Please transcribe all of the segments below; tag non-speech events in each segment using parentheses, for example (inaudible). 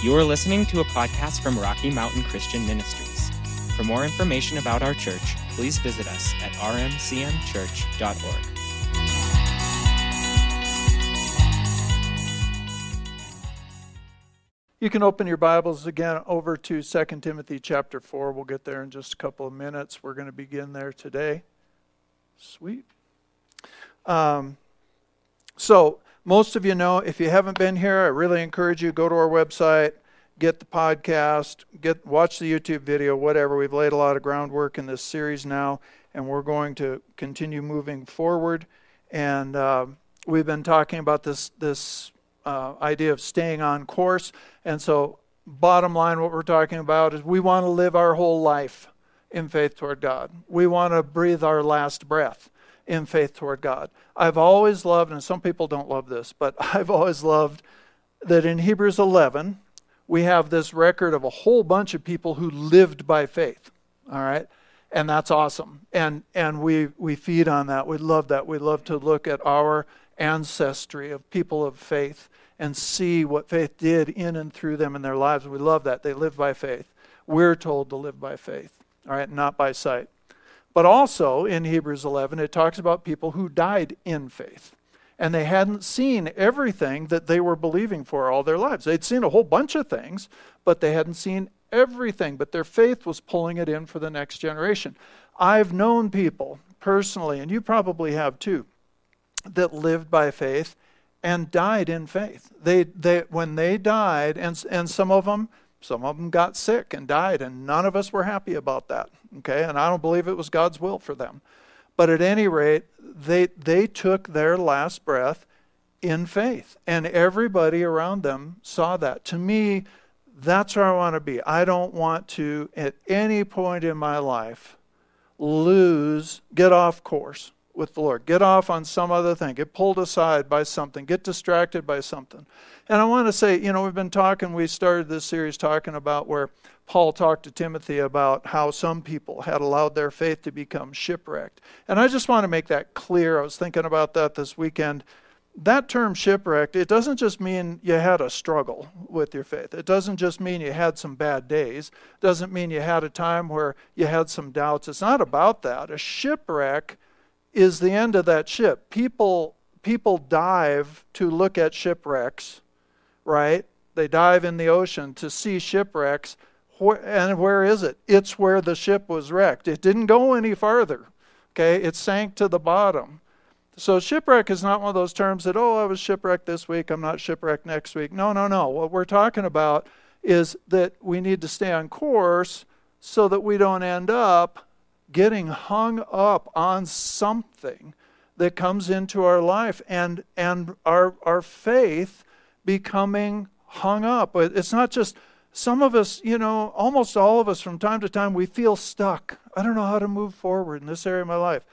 You are listening to a podcast from Rocky Mountain Christian Ministries. For more information about our church, please visit us at rmcmchurch.org. You can open your Bibles again over to 2 Timothy chapter 4. We'll get there in just a couple of minutes. We're going to begin there today. Sweet. Um, so, most of you know, if you haven't been here, I really encourage you go to our website, get the podcast, get watch the YouTube video, whatever. We've laid a lot of groundwork in this series now, and we're going to continue moving forward. And uh, we've been talking about this this uh, idea of staying on course. And so, bottom line, what we're talking about is we want to live our whole life in faith toward God. We want to breathe our last breath in faith toward God. I've always loved, and some people don't love this, but (laughs) I've always loved that in Hebrews 11, we have this record of a whole bunch of people who lived by faith. All right? And that's awesome. And and we we feed on that. We love that. We love to look at our ancestry of people of faith and see what faith did in and through them in their lives. We love that. They lived by faith. We're told to live by faith, all right, not by sight. But also in Hebrews 11, it talks about people who died in faith. And they hadn't seen everything that they were believing for all their lives. They'd seen a whole bunch of things, but they hadn't seen everything. But their faith was pulling it in for the next generation. I've known people personally, and you probably have too, that lived by faith and died in faith. They, they, when they died, and, and some of them, some of them got sick and died, and none of us were happy about that. Okay, and I don't believe it was God's will for them. But at any rate, they they took their last breath in faith, and everybody around them saw that. To me, that's where I want to be. I don't want to, at any point in my life, lose, get off course with the Lord, get off on some other thing, get pulled aside by something, get distracted by something. And I want to say, you know, we've been talking, we started this series talking about where Paul talked to Timothy about how some people had allowed their faith to become shipwrecked. And I just want to make that clear. I was thinking about that this weekend. That term shipwrecked, it doesn't just mean you had a struggle with your faith. It doesn't just mean you had some bad days. It doesn't mean you had a time where you had some doubts. It's not about that. A shipwreck is the end of that ship. People people dive to look at shipwrecks, right? They dive in the ocean to see shipwrecks and where is it? It's where the ship was wrecked. It didn't go any farther. Okay, it sank to the bottom. So shipwreck is not one of those terms that, oh, I was shipwrecked this week, I'm not shipwrecked next week. No, no, no. What we're talking about is that we need to stay on course so that we don't end up getting hung up on something that comes into our life and and our our faith becoming hung up. It's not just some of us, you know, almost all of us from time to time, we feel stuck. I don't know how to move forward in this area of my life.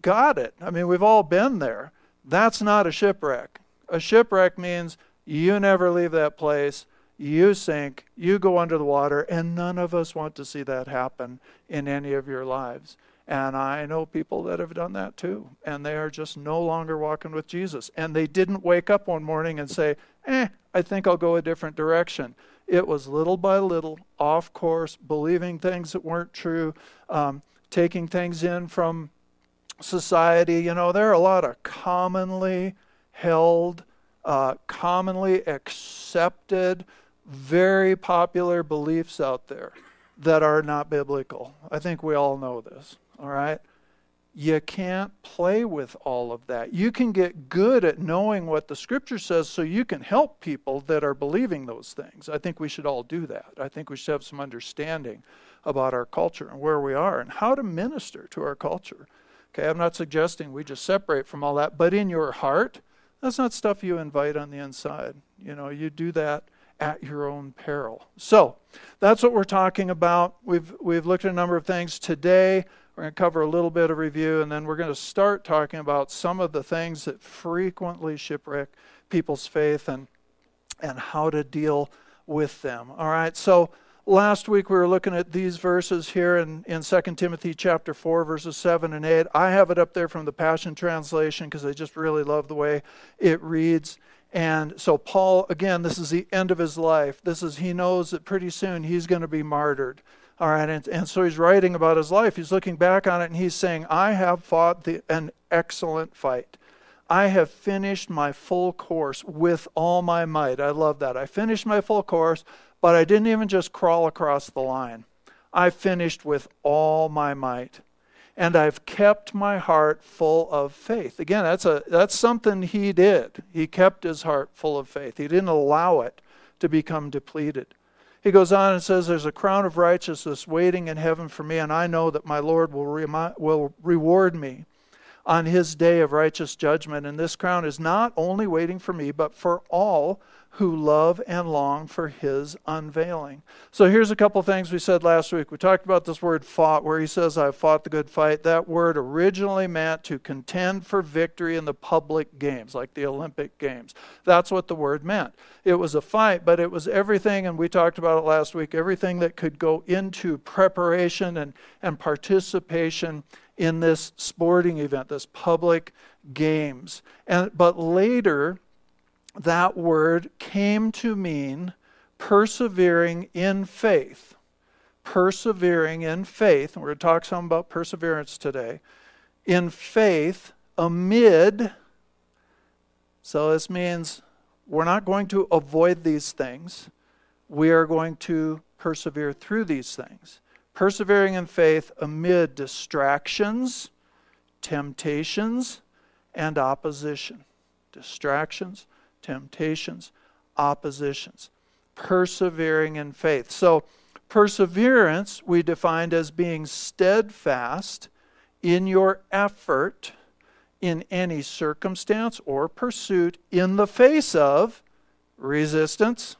Got it. I mean, we've all been there. That's not a shipwreck. A shipwreck means you never leave that place, you sink, you go under the water, and none of us want to see that happen in any of your lives. And I know people that have done that too. And they are just no longer walking with Jesus. And they didn't wake up one morning and say, eh, I think I'll go a different direction. It was little by little, off course, believing things that weren't true, um, taking things in from society. You know, there are a lot of commonly held, uh, commonly accepted, very popular beliefs out there that are not biblical. I think we all know this, all right? you can't play with all of that. You can get good at knowing what the scripture says so you can help people that are believing those things. I think we should all do that. I think we should have some understanding about our culture and where we are and how to minister to our culture. Okay, I'm not suggesting we just separate from all that, but in your heart, that's not stuff you invite on the inside. You know, you do that at your own peril. So, that's what we're talking about. We've we've looked at a number of things today. We're going to cover a little bit of review, and then we're going to start talking about some of the things that frequently shipwreck people's faith and and how to deal with them. All right, so last week we were looking at these verses here in, in 2 Timothy chapter 4, verses 7 and 8. I have it up there from the Passion Translation because I just really love the way it reads. And so, Paul, again, this is the end of his life. This is, he knows that pretty soon he's going to be martyred. All right, and, and so he's writing about his life. He's looking back on it and he's saying, I have fought the, an excellent fight. I have finished my full course with all my might. I love that. I finished my full course, but I didn't even just crawl across the line. I finished with all my might and I've kept my heart full of faith. Again, that's a that's something he did. He kept his heart full of faith. He didn't allow it to become depleted. He goes on and says, There's a crown of righteousness waiting in heaven for me, and I know that my Lord will, remi- will reward me on his day of righteous judgment. And this crown is not only waiting for me, but for all who love and long for his unveiling. So here's a couple things we said last week. We talked about this word fought, where he says, I've fought the good fight. That word originally meant to contend for victory in the public games, like the Olympic Games. That's what the word meant. It was a fight, but it was everything, and we talked about it last week, everything that could go into preparation and, and participation in this sporting event, this public games. And but later that word came to mean persevering in faith. Persevering in faith, and we're going to talk some about perseverance today. In faith amid, so this means we're not going to avoid these things, we are going to persevere through these things. Persevering in faith amid distractions, temptations, and opposition. Distractions, temptations, oppositions, persevering in faith. So, perseverance we defined as being steadfast in your effort in any circumstance or pursuit in the face of resistance,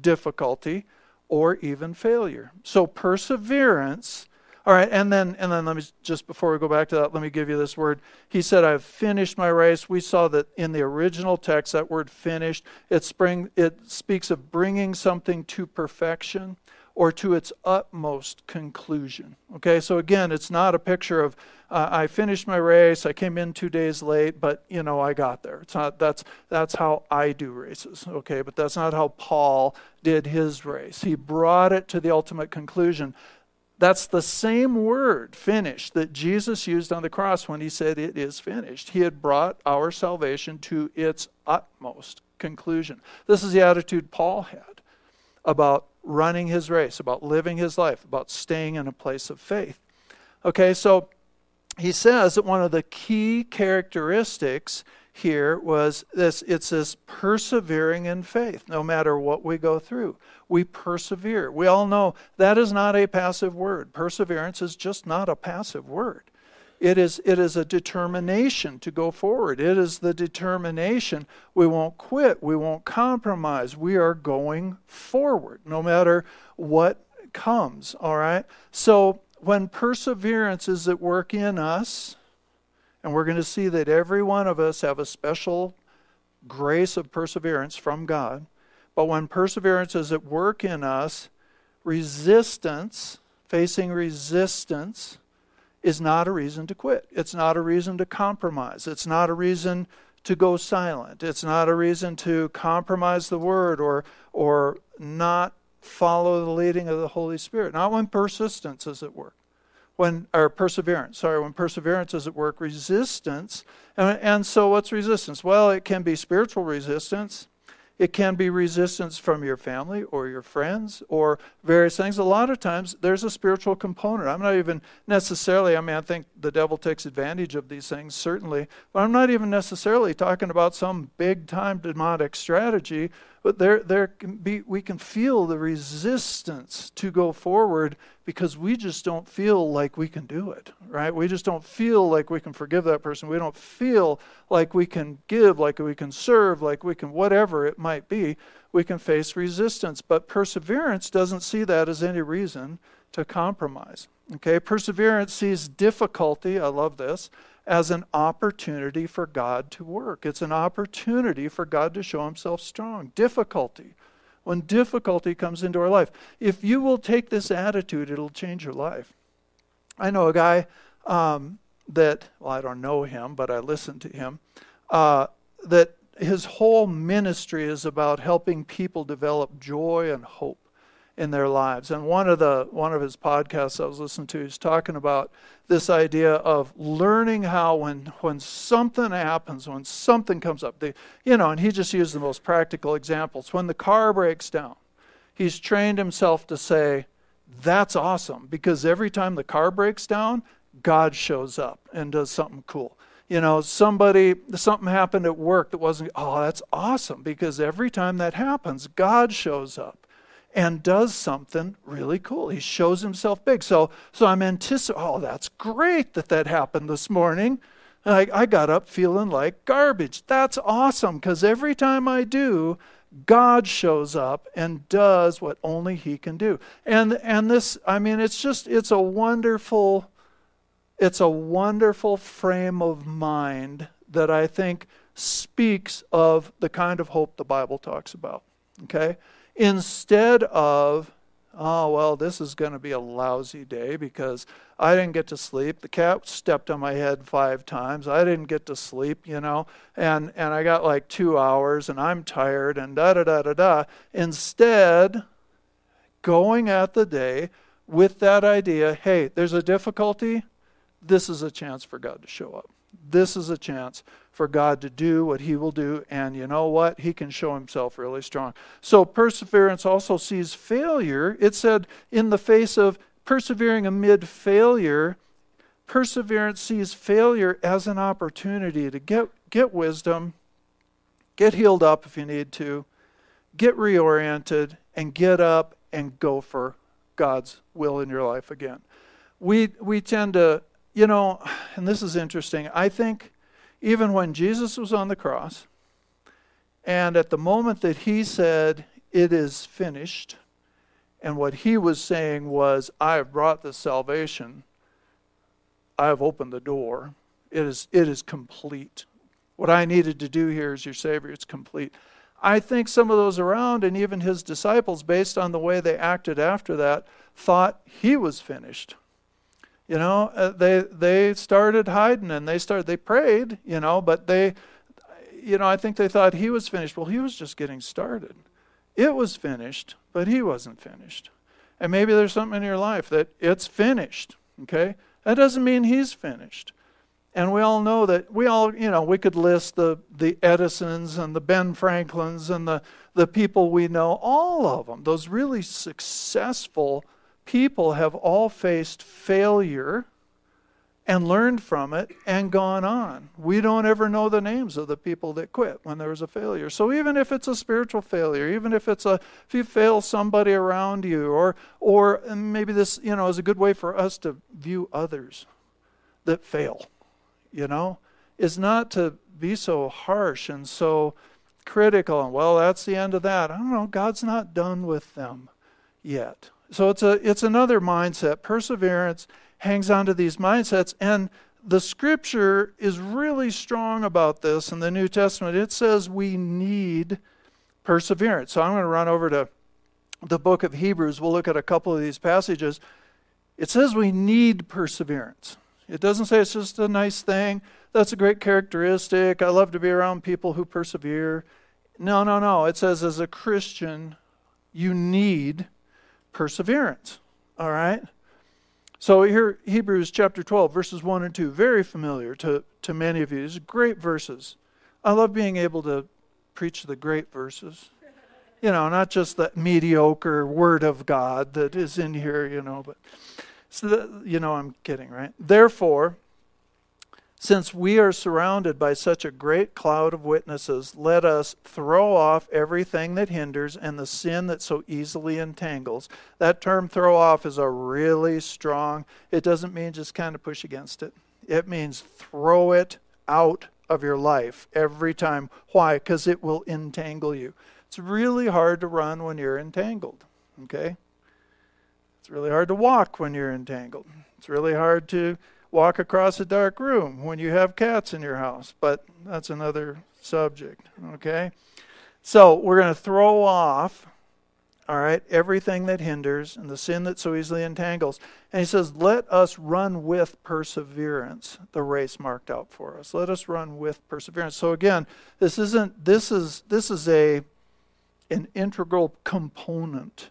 difficulty, or even failure. So, perseverance all right, and then and then let me just before we go back to that, let me give you this word. He said, "I've finished my race." We saw that in the original text, that word "finished" it spring it speaks of bringing something to perfection or to its utmost conclusion. Okay, so again, it's not a picture of uh, I finished my race, I came in two days late, but you know I got there. It's not that's that's how I do races. Okay, but that's not how Paul did his race. He brought it to the ultimate conclusion. That's the same word, finished, that Jesus used on the cross when he said, It is finished. He had brought our salvation to its utmost conclusion. This is the attitude Paul had about running his race, about living his life, about staying in a place of faith. Okay, so he says that one of the key characteristics here was this it's this persevering in faith no matter what we go through. We persevere. We all know that is not a passive word. Perseverance is just not a passive word it is it is a determination to go forward it is the determination we won't quit we won't compromise we are going forward no matter what comes all right so when perseverance is at work in us and we're going to see that every one of us have a special grace of perseverance from God. But when perseverance is at work in us, resistance, facing resistance, is not a reason to quit. It's not a reason to compromise. It's not a reason to go silent. It's not a reason to compromise the word or or not follow the leading of the Holy Spirit. Not when persistence is at work when or perseverance sorry when perseverance is at work resistance and, and so what's resistance well it can be spiritual resistance it can be resistance from your family or your friends or various things. A lot of times there's a spiritual component. I'm not even necessarily, I mean, I think the devil takes advantage of these things, certainly, but I'm not even necessarily talking about some big time demonic strategy. But there, there can be, we can feel the resistance to go forward because we just don't feel like we can do it, right? We just don't feel like we can forgive that person. We don't feel like we can give, like we can serve, like we can whatever it might be. We can face resistance. But perseverance doesn't see that as any reason to compromise. Okay, perseverance sees difficulty, I love this, as an opportunity for God to work. It's an opportunity for God to show himself strong. Difficulty. When difficulty comes into our life, if you will take this attitude, it'll change your life. I know a guy um, that, well, I don't know him, but I listen to him, uh, that his whole ministry is about helping people develop joy and hope in their lives. And one of the one of his podcasts I was listening to, he's talking about this idea of learning how when when something happens, when something comes up, the, you know, and he just used the most practical examples. When the car breaks down, he's trained himself to say, "That's awesome," because every time the car breaks down, God shows up and does something cool. You know, somebody something happened at work that wasn't. Oh, that's awesome because every time that happens, God shows up and does something really cool. He shows himself big. So, so I'm anticipating, oh, that's great that that happened this morning. I, I got up feeling like garbage. That's awesome because every time I do, God shows up and does what only He can do. And and this, I mean, it's just it's a wonderful, it's a wonderful frame of mind that I think speaks of the kind of hope the Bible talks about. Okay? Instead of, oh, well, this is going to be a lousy day because I didn't get to sleep. The cat stepped on my head five times. I didn't get to sleep, you know, and, and I got like two hours and I'm tired and da da da da da. Instead, going at the day with that idea hey, there's a difficulty. This is a chance for God to show up. This is a chance for God to do what He will do. And you know what? He can show Himself really strong. So perseverance also sees failure. It said, in the face of persevering amid failure, perseverance sees failure as an opportunity to get, get wisdom, get healed up if you need to, get reoriented, and get up and go for God's will in your life again. We, we tend to, you know, and this is interesting. I think even when Jesus was on the cross, and at the moment that he said, It is finished, and what he was saying was, I have brought the salvation, I have opened the door, it is, it is complete. What I needed to do here is your Savior, it's complete. I think some of those around, and even his disciples, based on the way they acted after that, thought he was finished. You know, uh, they they started hiding and they started they prayed, you know, but they you know, I think they thought he was finished. Well, he was just getting started. It was finished, but he wasn't finished. And maybe there's something in your life that it's finished, okay? That doesn't mean he's finished. And we all know that we all, you know, we could list the, the Edisons and the Ben Franklins and the, the people we know, all of them, those really successful people have all faced failure and learned from it and gone on. We don't ever know the names of the people that quit when there was a failure. So even if it's a spiritual failure, even if it's a if you fail somebody around you or or maybe this, you know, is a good way for us to view others that fail, you know, is not to be so harsh and so critical and well, that's the end of that. I don't know, God's not done with them yet. So it's a it's another mindset. Perseverance hangs on to these mindsets and the scripture is really strong about this in the New Testament. It says we need perseverance. So I'm going to run over to the book of Hebrews. We'll look at a couple of these passages. It says we need perseverance. It doesn't say it's just a nice thing. That's a great characteristic. I love to be around people who persevere. No, no, no. It says as a Christian, you need perseverance. All right? So here, Hebrews chapter 12, verses 1 and 2, very familiar to, to many of you. These great verses. I love being able to preach the great verses. You know, not just the mediocre word of God that is in here, you know, but so the, you know I'm kidding, right? Therefore, since we are surrounded by such a great cloud of witnesses, let us throw off everything that hinders and the sin that so easily entangles. That term throw off is a really strong, it doesn't mean just kind of push against it. It means throw it out of your life every time. Why? Because it will entangle you. It's really hard to run when you're entangled, okay? It's really hard to walk when you're entangled. It's really hard to walk across a dark room when you have cats in your house, but that's another subject, okay? So we're going to throw off All right, everything that hinders and the sin that so easily entangles. And he says, Let us run with perseverance the race marked out for us. Let us run with perseverance. So again, this isn't this is this is a an integral component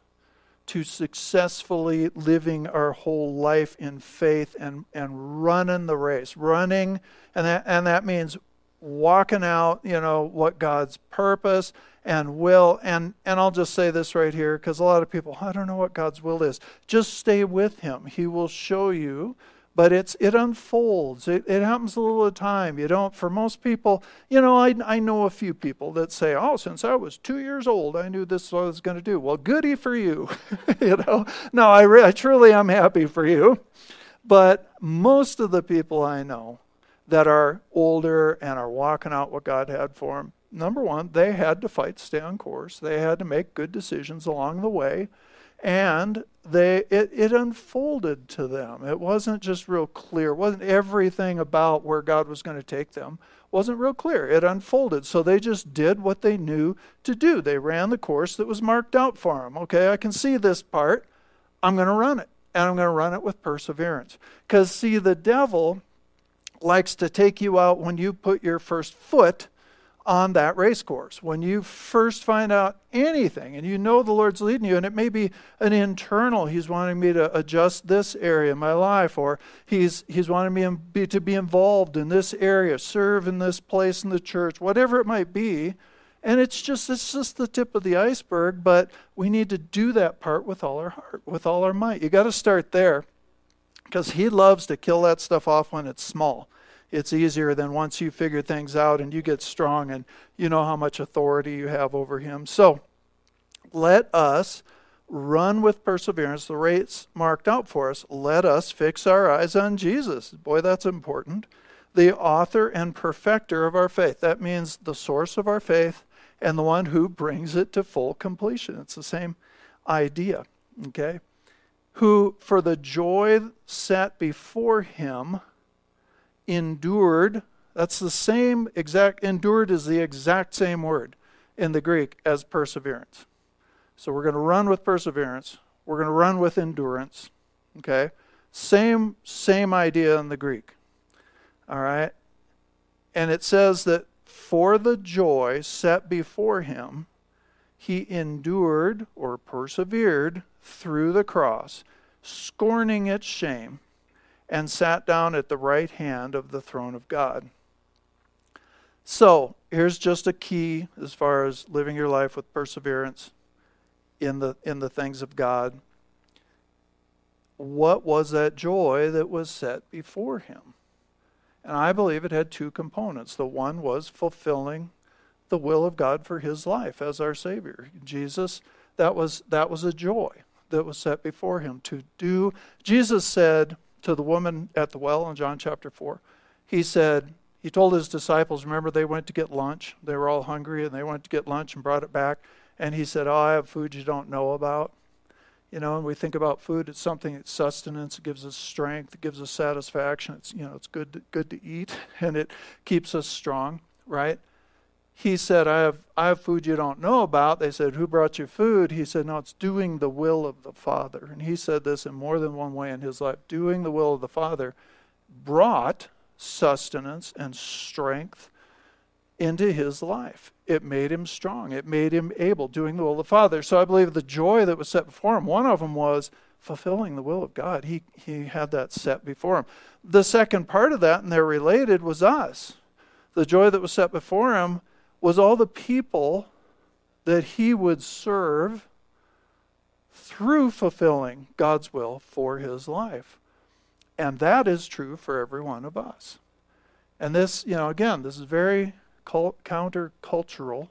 to successfully living our whole life in faith and, and running the race. Running, and that, and that means walking out, you know, what God's purpose and will. And, and I'll just say this right here because a lot of people, I don't know what God's will is. Just stay with Him. He will show you but it's it unfolds. It, it happens a little at a time. You don't. For most people, you know, I I know a few people that say, "Oh, since I was two years old, I knew this was going to do." Well, goody for you. (laughs) you know, no, I, re- I truly am happy for you. But most of the people I know that are older and are walking out what God had for them, number one, they had to fight, stay on course. They had to make good decisions along the way and they it, it unfolded to them. It wasn't just real clear. It wasn't everything about where god was going to take them wasn't real clear. It unfolded. So they just did what they knew to do. They ran the course that was marked out for them okay i can see this part. I'm going to run it and i'm going to run it with perseverance. Because see the devil likes to take you out when you put your first foot on that race course. When you first find out anything and you know the Lord's leading you, and it may be an internal, He's wanting me to adjust this area in my life, or He's, he's wanting me to be involved in this area, serve in this place in the church, whatever it might be. And it's just it's just the tip of the iceberg, but we need to do that part with all our heart, with all our might. You got to start there because he loves to kill that stuff off when it's small it's easier than once you figure things out and you get strong and you know how much authority you have over him. So let us run with perseverance the race marked out for us. Let us fix our eyes on Jesus. Boy, that's important. The author and perfecter of our faith. That means the source of our faith and the one who brings it to full completion. It's the same idea. Okay? Who, for the joy set before him, endured. That's the same exact, endured is the exact same word in the Greek as perseverance. So we're going to run with perseverance. We're going to run with endurance. Okay? Same, same idea in the Greek. All right? And it says that for the joy set before him, he endured or persevered through the cross, scorning its shame and sat down at the right hand of the throne of God. So, here's just a key as far as living your life with perseverance in the in the things of God. What was that joy that was set before him? And I believe it had two components. The one was fulfilling the will of God for his life as our savior. Jesus, that was that was a joy that was set before him to do. Jesus said, to the woman at the well in John chapter 4. He said, he told his disciples, remember, they went to get lunch. They were all hungry and they went to get lunch and brought it back. And he said, Oh, I have food you don't know about. You know, and we think about food, it's something, it's sustenance, it gives us strength, it gives us satisfaction. It's, you know, it's good to, good to eat (laughs) and it keeps us strong, right? He said, I have, I have food you don't know about. They said, Who brought you food? He said, No, it's doing the will of the Father. And he said this in more than one way in his life. Doing the will of the Father brought sustenance and strength into his life. It made him strong, it made him able, doing the will of the Father. So I believe the joy that was set before him, one of them was fulfilling the will of God. He, he had that set before him. The second part of that, and they're related, was us. The joy that was set before him was all the people that he would serve through fulfilling God's will for his life. And that is true for every one of us. And this, you know, again, this is very cult- countercultural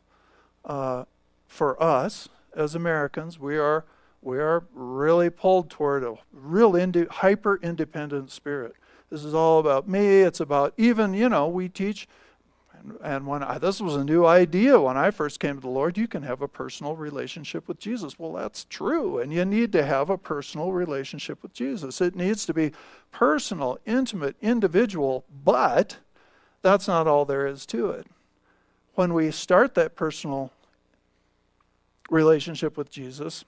uh, for us as Americans. We are we are really pulled toward a real indi- hyper independent spirit. This is all about me. It's about even, you know, we teach and when I, this was a new idea when I first came to the Lord, you can have a personal relationship with Jesus. Well, that's true, and you need to have a personal relationship with Jesus. It needs to be personal, intimate, individual, but that's not all there is to it. When we start that personal relationship with Jesus,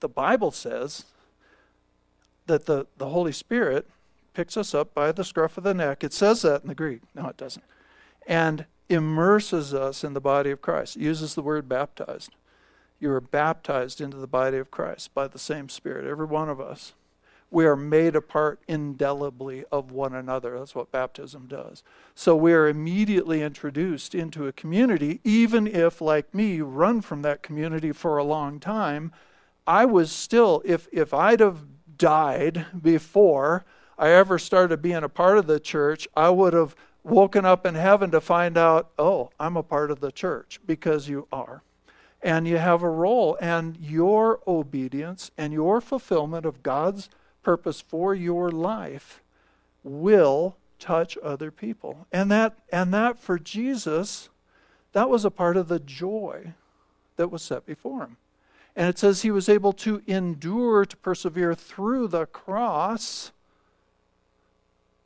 the Bible says that the, the Holy Spirit picks us up by the scruff of the neck. It says that in the Greek. No, it doesn't. And immerses us in the body of Christ. It uses the word baptized. You are baptized into the body of Christ by the same Spirit, every one of us. We are made a part indelibly of one another. That's what baptism does. So we are immediately introduced into a community, even if, like me, you run from that community for a long time. I was still, if, if I'd have died before I ever started being a part of the church, I would have woken up in heaven to find out, oh, I'm a part of the church because you are and you have a role. And your obedience and your fulfillment of God's purpose for your life will touch other people. And that and that for Jesus, that was a part of the joy that was set before him. And it says he was able to endure to persevere through the cross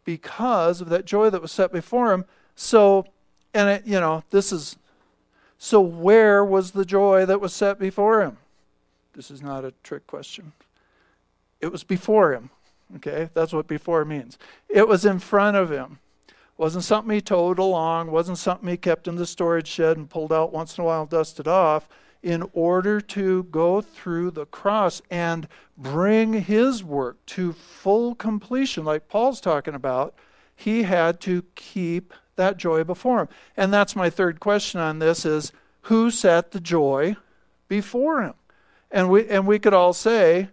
because of that joy that was set before him. So, and it, you know, this is so, where was the joy that was set before him? This is not a trick question. It was before him. Okay? That's what before means. It was in front of him. Wasn't something he towed along, wasn't something he kept in the storage shed and pulled out once in a while dusted off. In order to go through the cross and bring his work to full completion, like Paul's talking about, he had to keep that joy before him. And that's my third question on this is who set the joy before him? And we and we could all say,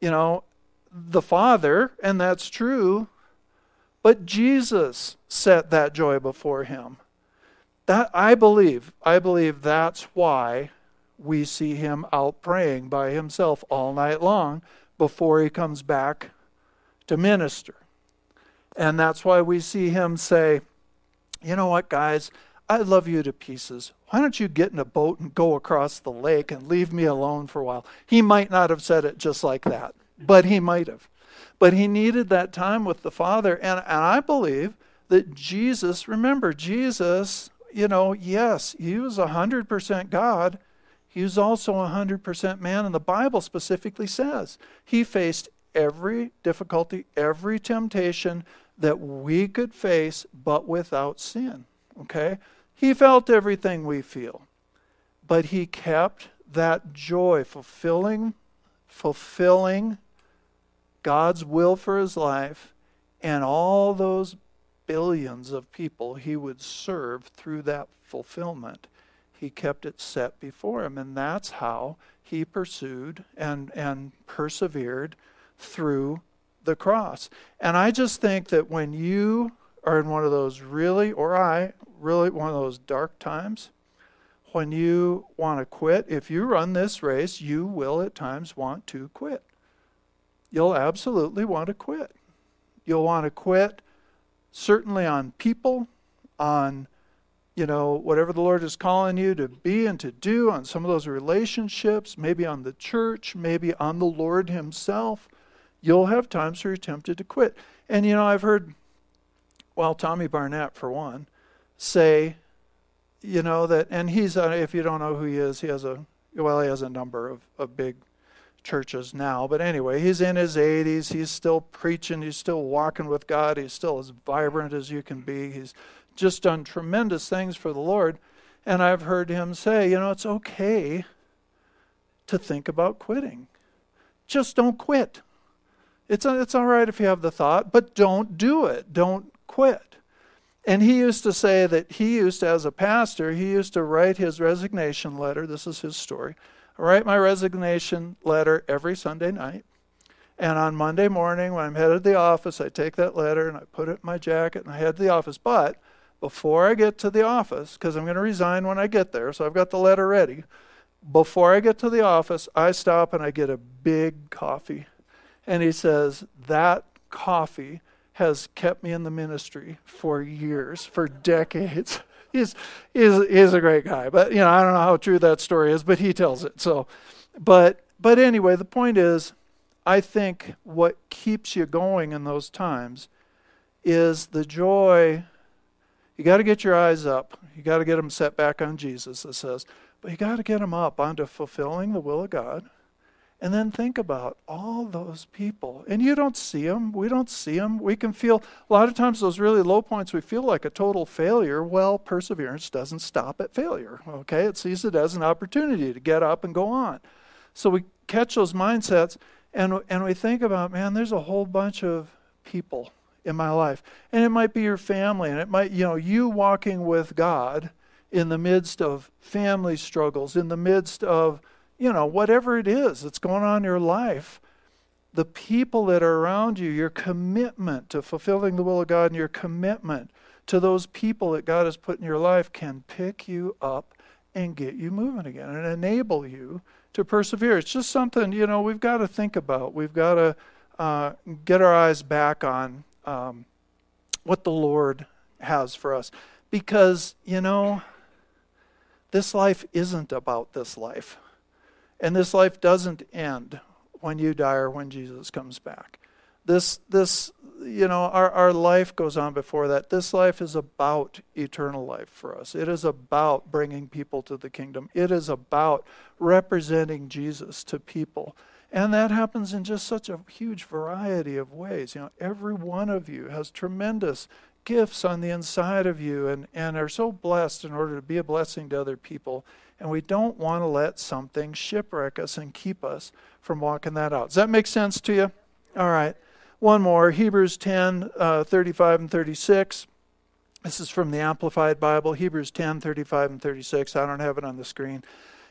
you know, the Father, and that's true, but Jesus set that joy before him. That I believe, I believe that's why we see him out praying by himself all night long before he comes back to minister. And that's why we see him say, you know what, guys? I love you to pieces. Why don't you get in a boat and go across the lake and leave me alone for a while? He might not have said it just like that, but he might have. But he needed that time with the Father. And, and I believe that Jesus, remember, Jesus, you know, yes, he was 100% God. He was also 100% man. And the Bible specifically says he faced every difficulty, every temptation that we could face, but without sin. Okay? He felt everything we feel, but he kept that joy, fulfilling, fulfilling God's will for his life, and all those billions of people he would serve through that fulfillment. He kept it set before him, and that's how he pursued and, and persevered through the cross. And I just think that when you are in one of those really, or I, really one of those dark times, when you want to quit, if you run this race, you will at times want to quit. You'll absolutely want to quit. You'll want to quit certainly on people, on you know, whatever the Lord is calling you to be and to do, on some of those relationships, maybe on the church, maybe on the Lord Himself you'll have times where you're tempted to quit. And you know, I've heard, well, Tommy Barnett, for one, say, you know, that, and he's, uh, if you don't know who he is, he has a, well, he has a number of, of big churches now. But anyway, he's in his 80s. He's still preaching. He's still walking with God. He's still as vibrant as you can be. He's just done tremendous things for the Lord. And I've heard him say, you know, it's okay to think about quitting. Just don't quit. It's, it's all right if you have the thought, but don't do it. Don't quit. And he used to say that he used to, as a pastor, he used to write his resignation letter. This is his story. I write my resignation letter every Sunday night. And on Monday morning, when I'm headed to the office, I take that letter and I put it in my jacket and I head to the office. But before I get to the office, because I'm going to resign when I get there, so I've got the letter ready. Before I get to the office, I stop and I get a big coffee and he says, That coffee has kept me in the ministry for years, for decades. (laughs) he's, he's, he's a great guy. But, you know, I don't know how true that story is, but he tells it. So, but, but anyway, the point is, I think what keeps you going in those times is the joy. You got to get your eyes up. You got to get them set back on Jesus, it says. But you got to get them up onto fulfilling the will of God And then think about all those people. And you don't see them. We don't see them. We can feel, a lot of times, those really low points, we feel like a total failure. Well, perseverance doesn't stop at failure, okay? It sees it as an opportunity to get up and go on. So we catch those mindsets and, and we think about, man, there's a whole bunch of people in my life. And it might be your family, and it might, you know, you walking with God in the midst of family struggles, in the midst of you know, whatever it is that's going on in your life, the people that are around you, your commitment to fulfilling the will of God and your commitment to those people that God has put in your life can pick you up and get you moving again and enable you to persevere. It's just something, you know, we've got to think about. We've got to uh, get our eyes back on um, what the Lord has for us. Because, you know, this life isn't about this life. And this life doesn't end when you die or when Jesus comes back. This, this you know, our, our life goes on before that. This life is about eternal life for us. It is about bringing people to the kingdom. It is about representing Jesus to people. And that happens in just such a huge variety of ways. You know, every one of you has tremendous gifts on the inside of you and, and are so blessed in order to be a blessing to other people. And we don't want to let something shipwreck us and keep us from walking that out. Does that make sense to you? All right. One more Hebrews 10 uh, 35 and 36. This is from the Amplified Bible, Hebrews 10 35 and 36. I don't have it on the screen.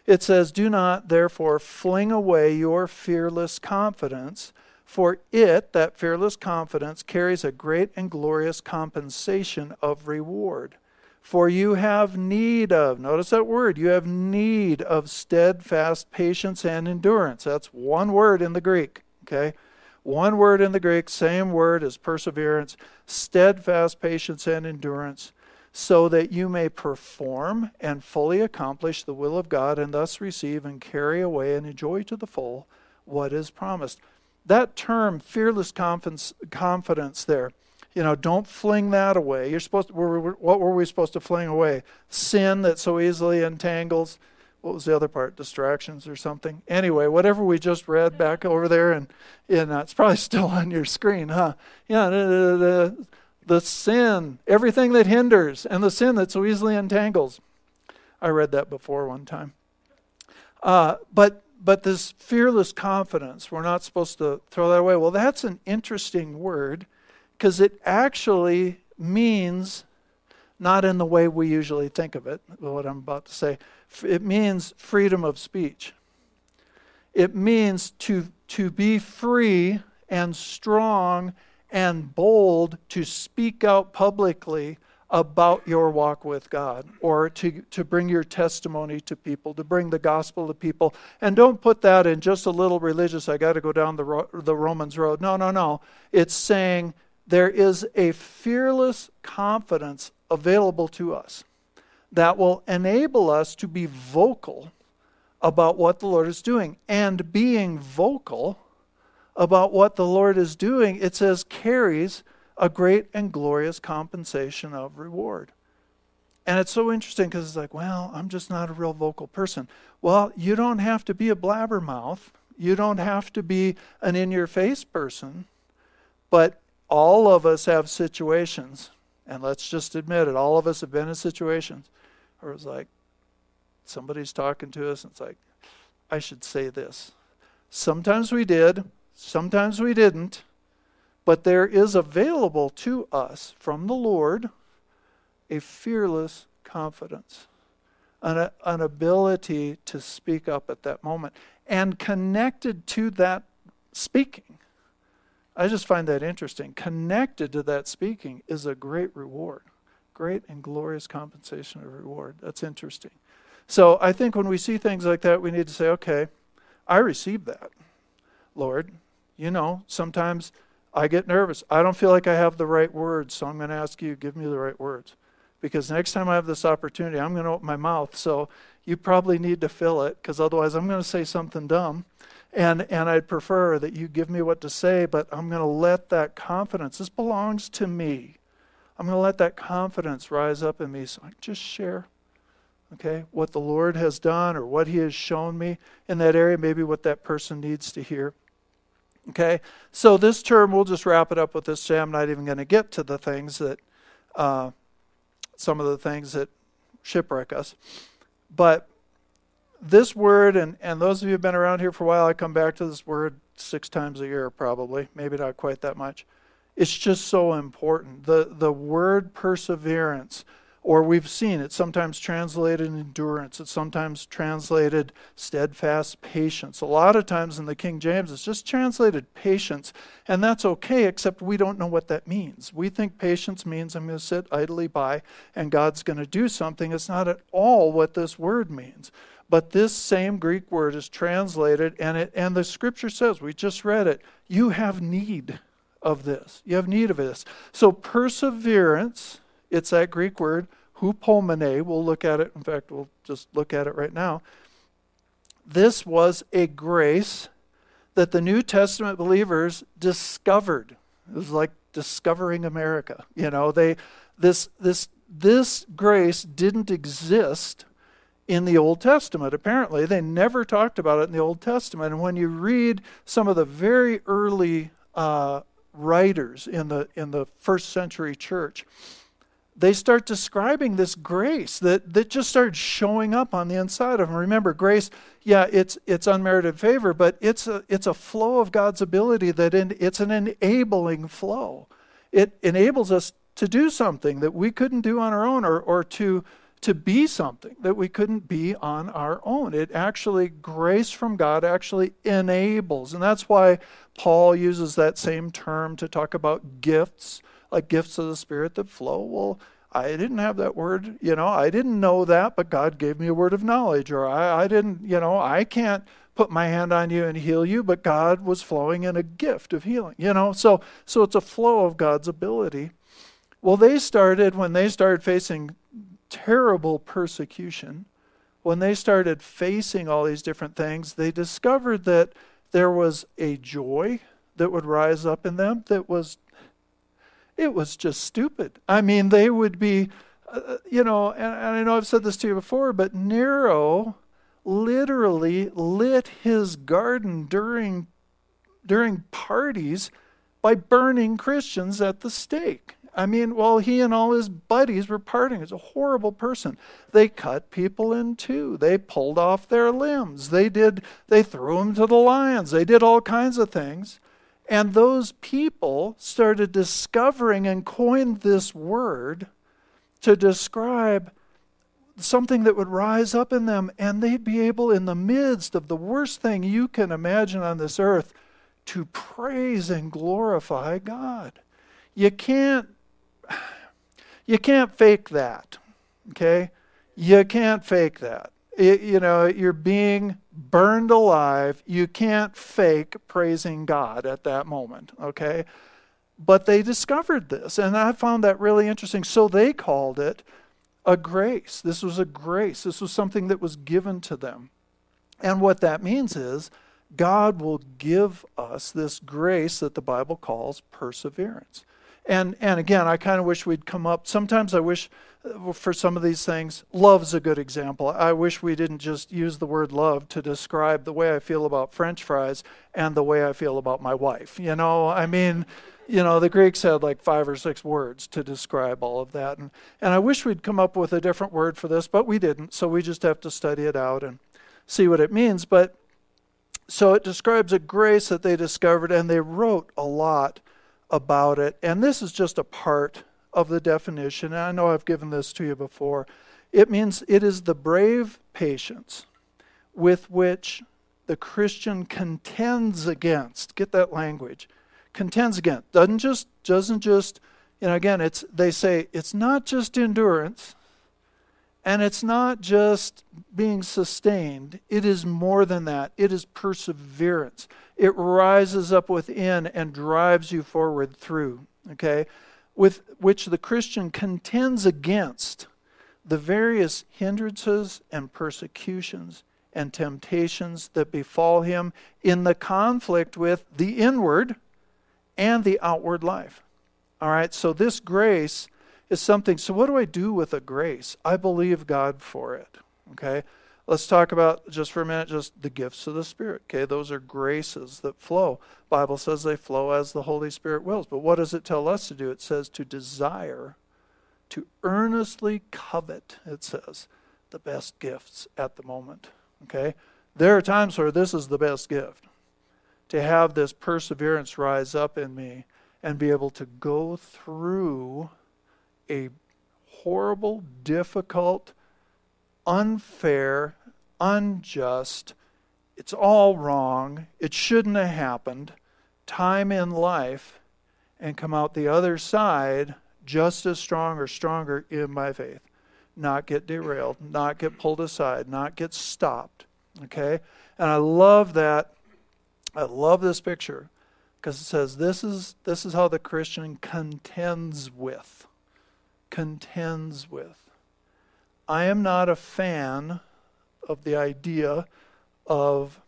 It says, Do not, therefore, fling away your fearless confidence, for it, that fearless confidence, carries a great and glorious compensation of reward. For you have need of, notice that word, you have need of steadfast patience and endurance. That's one word in the Greek, okay? One word in the Greek, same word as perseverance, steadfast patience and endurance, so that you may perform and fully accomplish the will of God and thus receive and carry away and enjoy to the full what is promised. That term, fearless confidence, there, you know, don't fling that away. You're supposed to, what were we supposed to fling away? Sin that so easily entangles. What was the other part? Distractions or something? Anyway, whatever we just read back over there, and, and uh, it's probably (laughs) still on your screen, huh? Yeah, the, the, the sin, everything that hinders, and the sin that so easily entangles. I read that before one time. Uh, but but this fearless confidence, we're not supposed to throw that away. Well, that's an interesting word because it actually means not in the way we usually think of it, what I'm about to say. It means freedom of speech. It means to, to be free and strong and bold to speak out publicly about your walk with God or to, to bring your testimony to people, to bring the gospel to people. And don't put that in just a little religious, I got to go down the, the Romans road. No, no, no. It's saying there is a fearless confidence available to us that will enable us to be vocal about what the Lord is doing. And being vocal about what the Lord is doing, it says, carries a great and glorious compensation of reward. And it's so interesting because it's like, well, I'm just not a real vocal person. Well, you don't have to be a blabbermouth. You don't have to be an in your face person. But all of us have situations, and let's just admit it, all of us have been in situations where it's like somebody's talking to us, and it's like, I should say this. Sometimes we did, sometimes we didn't, but there is available to us from the Lord a fearless confidence, an, an ability to speak up at that moment. And connected to that speaking I just find that interesting. Connected to that speaking is a great reward, great and glorious compensation of reward. That's interesting. So I think when we see things like that, we need to say, okay, I received that, Lord. You know, sometimes I get nervous. I don't feel like I have the right words, so I'm going to ask you, give me the right words. Because next time I have this opportunity, I'm going to open my mouth. So you probably need to fill it, because otherwise I'm going to say something dumb and, and I'd prefer that you give me what to say, but I'm going to let that confidence, this belongs to me. I'm going to let that confidence rise up in me so I can just share Okay? What the Lord has done or what He has shown me in that area, maybe what that person needs to hear. Okay? So this term, we'll just wrap it up with this. Say I'm not even going to get to the things that, uh, some of the things that shipwreck us. But this word, and, and those of you who have been around here for a while, I come back to this word six times a year, probably, maybe not quite that much. It's just so important. The, the word perseverance, or we've seen it sometimes translated endurance, it's sometimes translated steadfast patience. A lot of times in the King James, it's just translated patience, and that's okay, except we don't know what that means. We think patience means I'm going to sit idly by and God's going to do something. It's not at all what this word means. But this same Greek word is translated, and, it, and the scripture says, we just read it, you have need of this. You have need of this. So perseverance, it's that Greek word, hupomene. We'll look at it. In fact, we'll just look at it right now. This was a grace that the New Testament believers discovered. It was like discovering America. You know, they this this this grace didn't exist in the Old Testament. Apparently, they never talked about it in the Old Testament. And when you read some of the very early uh, writers in the in the first century church, they start describing this grace that, that just started showing up on the inside of them. Remember, grace, yeah, it's it's unmerited favor, but it's a it's a flow of God's ability that in, it's an enabling flow. It enables us to do something that we couldn't do on our own or, or to to be something that we couldn't be on our own. It actually, grace from God actually enables. And that's why Paul uses that same term to talk about gifts, like gifts of the Spirit that flow. Well, I didn't have that word, you know, I didn't know that, but God gave me a word of knowledge. Or I, I didn't, you know, I can't put my hand on you and heal you, but God was flowing in a gift of healing, you know. So so it's a flow of God's ability. Well, they started when they started facing terrible persecution, when they started facing all these different things, they discovered that there was a joy that would rise up in them that was it was just stupid. I mean, they would be, uh, you know, and, and, I know I've said this to you before, but Nero literally lit his garden during during parties by burning Christians at the stake. I mean, while he and all his buddies were partying, he's a horrible person. They cut people in two. They pulled off their limbs. They did. They threw them to the lions. They did all kinds of things. And those people started discovering and coined this word to describe something that would rise up in them, and they'd be able, in the midst of the worst thing you can imagine on this earth, to praise and glorify God. You can't you can't fake that. Okay? You can't fake that. It, you know, you're being burned alive. You can't fake praising God at that moment. Okay? But they discovered this, and I found that really interesting. So they called it a grace. This was a grace. This was something that was given to them. And what that means is God will give us this grace that the Bible calls perseverance. And and again, I kind of wish we'd come up. Sometimes I wish Uh, for some of these things, love's a good example. I wish we didn't just use the word love to describe the way I feel about French fries and the way I feel about my wife. You know, I mean, you know, the Greeks had like five or six words to describe all of that. And, and I wish we'd come up with a different word for this, but we didn't. So we just have to study it out and see what it means. But so it describes a grace that they discovered, and they wrote a lot about it. And this is just a part of the definition. And I know I've given this to you before. It means it is the brave patience with which the Christian contends against. Get that language. Contends against. Doesn't just doesn't just, you know, again, it's they say it's not just endurance and it's not just being sustained, it is more than that. It is perseverance. It rises up within and drives you forward through, okay? With which the Christian contends against the various hindrances and persecutions and temptations that befall him in the conflict with the inward and the outward life. All right, so this grace is something. So, what do I do with a grace? I believe God for it. Okay? Let's talk about just for a minute just the gifts of the Spirit. Okay, those are graces that flow. Bible says they flow as the Holy Spirit wills. But what does it tell us to do? It says to desire, to earnestly covet, it says, the best gifts at the moment. Okay? There are times where this is the best gift. To have this perseverance rise up in me and be able to go through a horrible, difficult, unfair, unjust, it's all wrong, it shouldn't have happened, time in life, and come out the other side just as strong or stronger in my faith. Not get derailed, not get pulled aside, not get stopped. Okay? And I love that. I love this picture because it says this is this is how the Christian contends with. Contends with. I am not a fan of the idea of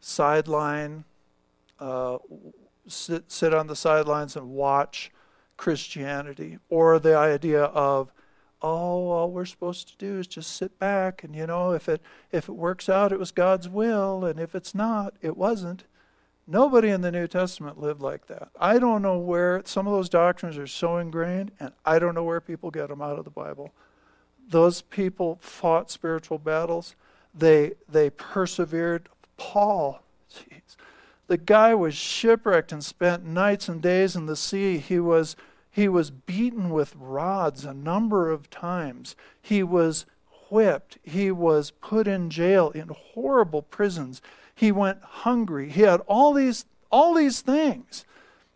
sideline, uh, sit, sit on the sidelines and watch Christianity, or the idea of, oh, all we're supposed to do is just sit back, and you know, if it if it works out, it was God's will, and if it's not, it wasn't. Nobody in the New Testament lived like that. I don't know where some of those doctrines are so ingrained, and I don't know where people get them out of the Bible those people fought spiritual battles. They they persevered. Paul, geez, the guy was shipwrecked and spent nights and days in the sea. He was he was beaten with rods a number of times. He was whipped. He was put in jail in horrible prisons. He went hungry. He had all these all these things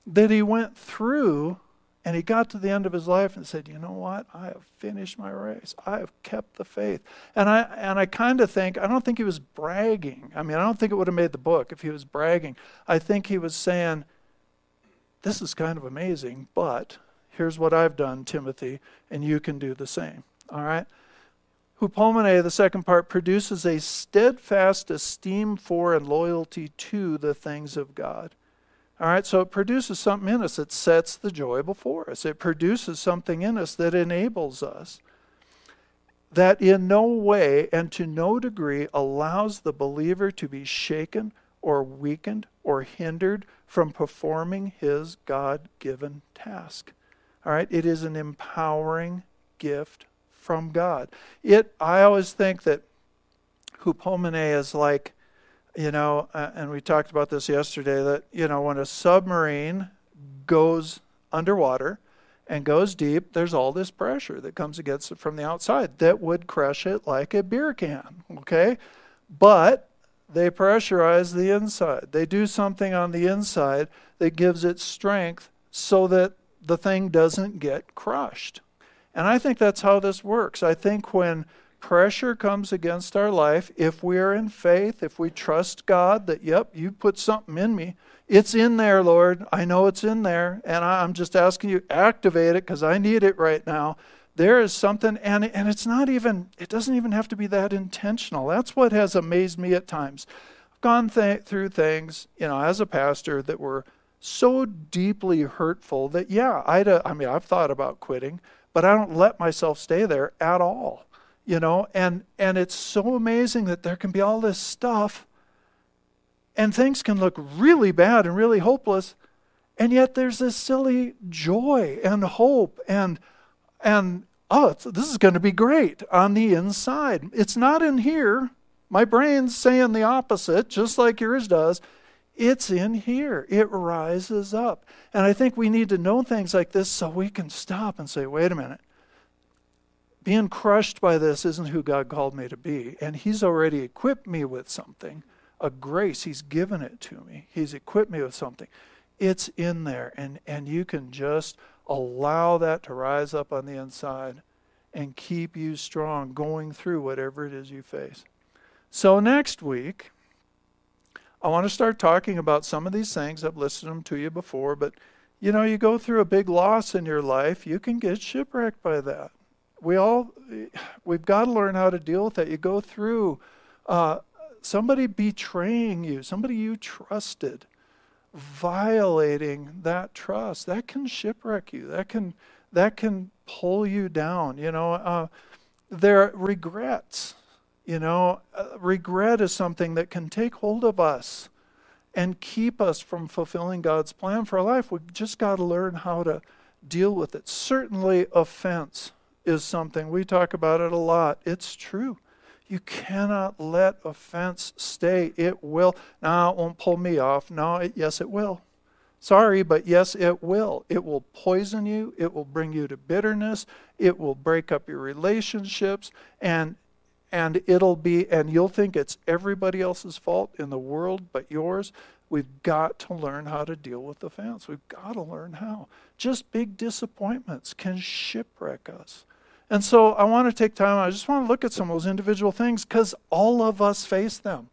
that he went through and he got to the end of his life and said, "You know what? I have finished my race. I have kept the faith." And I and I kind of think I don't think he was bragging. I mean, I don't think it would have made the book if he was bragging. I think he was saying, "This is kind of amazing, but here's what I've done, Timothy, and you can do the same." All right? Hupomene, the second part, produces a steadfast esteem for and loyalty to the things of God. All right, so it produces something in us that sets the joy before us. It produces something in us that enables us, that in no way and to no degree allows the believer to be shaken or weakened or hindered from performing his God given task. All right, it is an empowering gift from God. It I always think that hupomene is like you know, uh, and we talked about this yesterday that, you know, when a submarine goes underwater and goes deep, there's all this pressure that comes against it from the outside that would crush it like a beer can, okay? But they pressurize the inside. They do something on the inside that gives it strength so that the thing doesn't get crushed. And I think that's how this works. I think when pressure comes against our life, if we are in faith, if we trust God that, yep, you put something in me, it's in there, Lord. I know it's in there. And I'm just asking you, activate it because I need it right now. There is something, and, and it's not even, it doesn't even have to be that intentional. That's what has amazed me at times. I've gone th- through things, you know, as a pastor that were so deeply hurtful that, yeah, I'd, uh, I mean, I've thought about quitting, but I don't let myself stay there at all you know and and it's so amazing that there can be all this stuff and things can look really bad and really hopeless and yet there's this silly joy and hope and and oh this is going to be great on the inside. It's not in here. My brain's saying the opposite just like yours does. It's in here. It rises up. And i think we need to know things like this so we can stop and say wait a minute being crushed by this isn't who God called me to be. And He's already equipped me with something, a grace. He's given it to me. He's equipped me with something. It's in there. And, and you can just allow that to rise up on the inside and keep you strong going through whatever it is you face. So next week, I want to start talking about some of these things. I've listed them to you before, but you know, you go through a big loss in your life, you can get shipwrecked by that we all we've got to learn how to deal with that. You go through uh, somebody betraying you, somebody you trusted, violating that trust. That can shipwreck you. That can that can pull you down. You know, uh, there are regrets. You know, uh, regret is something that can take hold of us and keep us from fulfilling God's plan for our life. we've just got to learn how to deal with it. Certainly, offense is something we talk about it a lot. It's true. You cannot let offense stay. It will. Now, it won't pull me off. No, it, yes, it will. Sorry, but yes, it will. It will poison you. It will bring you to bitterness. It will break up your relationships. And and it'll be and you'll think it's everybody else's fault in the world but yours we've got to learn how to deal with offense we've got to learn how just big disappointments can shipwreck us and so i want to take time i just want to look at some of those individual things because all of us face them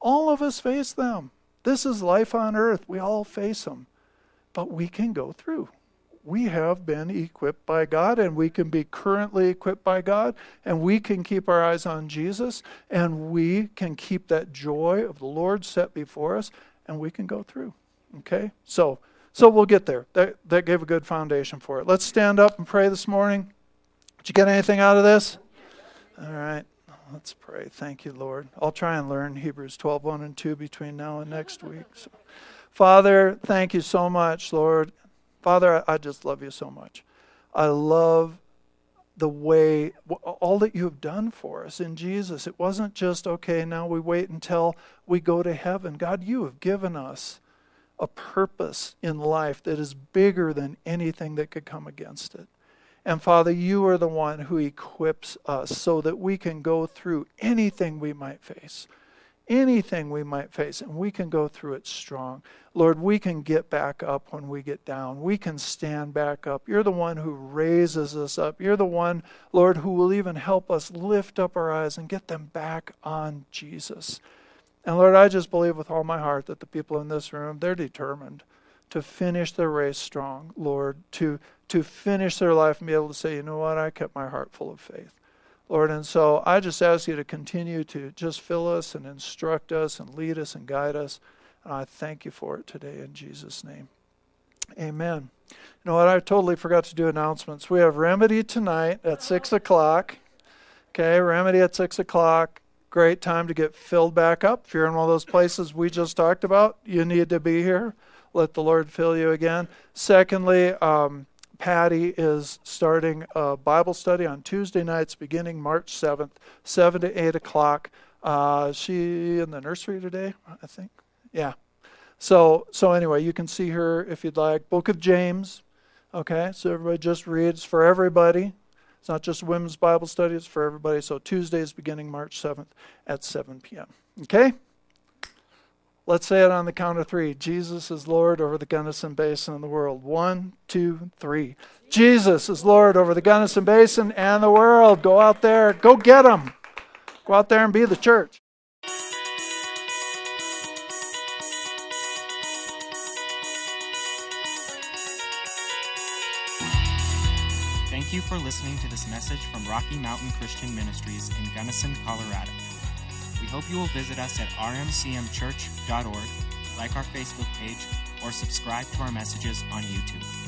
all of us face them this is life on earth we all face them but we can go through we have been equipped by God and we can be currently equipped by God and we can keep our eyes on Jesus and we can keep that joy of the Lord set before us and we can go through. Okay? So so we'll get there. That that gave a good foundation for it. Let's stand up and pray this morning. Did you get anything out of this? All right. Let's pray. Thank you, Lord. I'll try and learn Hebrews 12, 1 and 2 between now and next week. So, Father, thank you so much, Lord. Father, I, I just love you so much. I love the way, all that you have done for us in Jesus. It wasn't just, okay, now we wait until we go to heaven. God, you have given us a purpose in life that is bigger than anything that could come against it. And Father, you are the one who equips us so that we can go through anything we might face anything we might face, and we can go through it strong. Lord, we can get back up when we get down. We can stand back up. You're the one who raises us up. You're the one, Lord, who will even help us lift up our eyes and get them back on Jesus. And Lord, I just believe with all my heart that the people in this room, they're determined to finish their race strong, Lord, to to finish their life and be able to say, you know what, I kept my heart full of faith. Lord. And so I just ask you to continue to just fill us and instruct us and lead us and guide us. And I thank you for it today in Jesus' name. Amen. You know what? I totally forgot to do announcements. We have Remedy tonight at 6 o'clock. Okay, Remedy at 6 o'clock. Great time to get filled back up. If you're in one of those places we just talked about, you need to be here. Let the Lord fill you again. Secondly, um, Patty is starting a Bible study on Tuesday nights beginning March 7th, 7 to 8 o'clock. Uh, she in the nursery today, I think. Yeah. So, so anyway, you can see her if you'd like. Book of James. Okay, so everybody just reads for everybody. It's not just women's Bible study, it's for everybody. So Tuesday is beginning March 7th at 7 p.m. Okay? Let's say it on the count of three. Jesus is Lord over the Gunnison Basin and the world. One, two, three. Jesus is Lord over the Gunnison Basin and the world. Go out there. Go get them. Go out there and be the church. Thank you for listening to this message from Rocky Mountain Christian Ministries in Gunnison, Colorado. We hope you will visit us at rmcmchurch.org, like our Facebook page, or subscribe to our messages on YouTube.